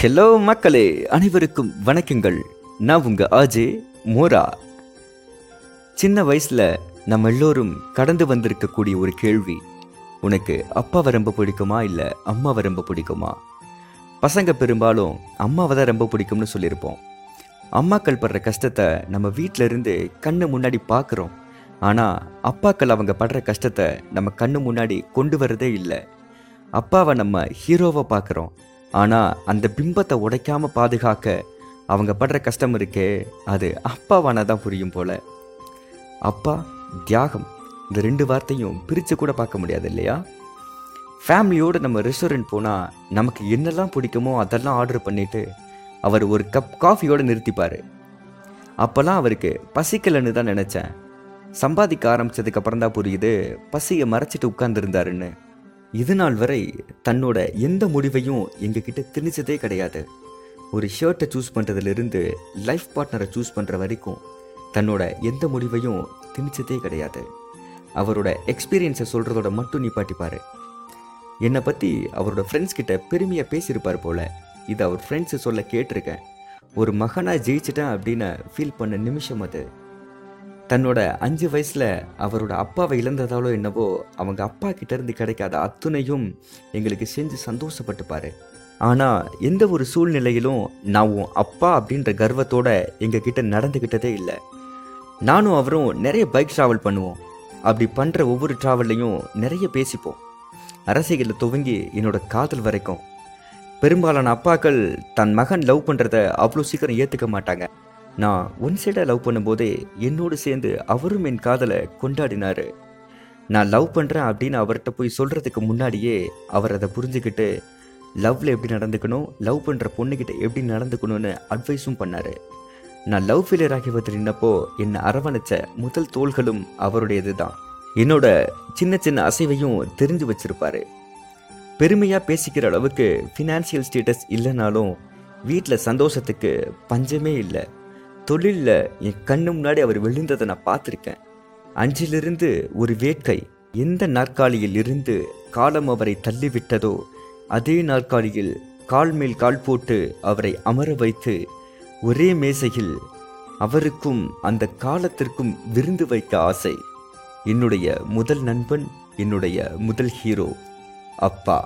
Hello மக்களே. அனைவருக்கும் வணக்கங்கள். நான் உங்க ஆஜே மோரா. சின்ன வயசுல நம்ம எல்லோரும் கடந்து வந்திருக்கக்கூடிய ஒரு கேள்வி. உனக்கு அப்பாவை ரொம்ப பிடிக்குமா இல்ல அம்மாவை ரொம்ப பிடிக்குமா? பசங்க பெரும்பாலும் அம்மாவை தான் ரொம்ப பிடிக்கும்னு சொல்லியிருப்போம். அம்மாக்கள் படுற கஷ்டத்தை நம்ம வீட்டிலிருந்து கண்ணு முன்னாடி பார்க்குறோம் ஆனால் அப்பாக்கள் அவங்க படுற கஷ்டத்தை நம்ம கண்ணு முன்னாடி கொண்டு வரதே இல்லை. அப்பாவை நம்ம ஹீரோவை பார்க்குறோம் ஆனால் அந்த பிம்பத்தை உடைக்காமல் பாதுகாக்க அவங்க படுற கஷ்டம் இருக்கே அது அப்பாவானா தான் புரியும் போல. அப்பா தியாகம் இந்த ரெண்டு வார்த்தையும் பிரித்து கூட பார்க்க முடியாது இல்லையா? ஃபேமிலியோடு நம்ம ரெஸ்டாரண்ட் போனால் நமக்கு என்னெல்லாம் பிடிக்குமோ அதெல்லாம் ஆர்டர் பண்ணிவிட்டு அவர் ஒரு கப் காஃபியோடு நிறுத்திப்பார். அப்போல்லாம் அவருக்கு பசிக்கலைன்னு தான் நினச்சேன். சம்பாதிக்க ஆரம்பித்ததுக்கப்புறம் தான் புரியுது பசியை மறைச்சிட்டு உட்காந்துருந்தாருன்னு இது நாள் வரை தன்னோட எந்த முடிவையும் எங்ககிட்ட திணிச்சதே கிடையாது. ஒரு ஷர்ட்டை சூஸ் பண்ணுறதுலேருந்து லைஃப் பார்ட்னரை சூஸ் பண்ணுற வரைக்கும் தன்னோட எந்த முடிவையும் திணிச்சதே கிடையாது. அவரோட எக்ஸ்பீரியன்ஸை சொல்கிறதோட மட்டும் நிப்பாட்டிப்பார். என்னை பற்றி அவரோட ஃப்ரெண்ட்ஸ் கிட்ட பெருமையாக பேசியிருப்பார் போல. இது அவர் ஃப்ரெண்ட்ஸு சொல்ல கேட்டிருக்கேன். ஒரு மகனாக ஜெயிச்சிட்டேன் அப்படின்னு ஃபீல் பண்ண நிமிஷம் அது. தன்னோட அஞ்சு வயசில் அவரோட அப்பாவை இழந்ததாலோ என்னவோ அவங்க அப்பா கிட்டேருந்து கிடைக்காத அத்துணையும் எங்களுக்கு செஞ்சு சந்தோஷப்பட்டுப்பாரு. ஆனால் எந்த ஒரு சூழ்நிலையிலும் நான் உன் அப்பா அப்படின்ற கர்வத்தோட எங்கள் கிட்ட நடந்துக்கிட்டதே இல்லை. நானும் அவரும் நிறைய பைக் ட்ராவல் பண்ணுவோம். அப்படி பண்ணுற ஒவ்வொரு ட்ராவல்லையும் நிறைய பேசிப்போம். அரசியலில் துவங்கி என்னோட காதல் வரைக்கும். பெரும்பாலான அப்பாக்கள் தன் மகன் லவ் பண்ணுறத அவ்வளோ சீக்கிரம் ஏற்றுக்க மாட்டாங்க. நான் ஒன் சைடாக லவ் பண்ணும்போதே என்னோடு சேர்ந்து அவரும் என் காதலை கொண்டாடினாரு. நான் லவ் பண்ணுறேன் அப்படின்னு அவர்கிட்ட போய் சொல்கிறதுக்கு முன்னாடியே அவர் அதை புரிஞ்சுக்கிட்டு லவ்வில் எப்படி நடந்துக்கணும்? லவ் பண்ணுற பொண்ணுக்கிட்ட எப்படி நடந்துக்கணும்னு அட்வைஸும் பண்ணார். நான் லவ் ஃபெயிலியர் ஆகி வந்து நின்னப்போ என்னை அரவணைச்ச முதல் தோள்களும் அவருடையது தான். என்னோட சின்ன சின்ன அசைவையும் தெரிஞ்சு வச்சிருப்பாரு. பெருமையாக பேசிக்கிற அளவுக்கு ஃபினான்ஷியல் ஸ்டேட்டஸ் இல்லைனாலும் வீட்டில் சந்தோஷத்துக்கு பஞ்சமே இல்லை. தொழிலில் என் கண்ணு முன்னாடி அவர் விழுந்ததை நான் பார்த்துருக்கேன். அஞ்சிலிருந்து ஒரு வேட்கை எந்த நாற்காலியில் இருந்து காலம் அவரை தள்ளிவிட்டதோ அதே நாற்காலியில் கால் மேல் கால் போட்டு அவரை அமர வைத்து ஒரே மேசையில் அவருக்கும் அந்த காலத்திற்கும் விருந்து வைக்க ஆசை. என்னுடைய முதல் நண்பன் என்னுடைய முதல் ஹீரோ அப்பா.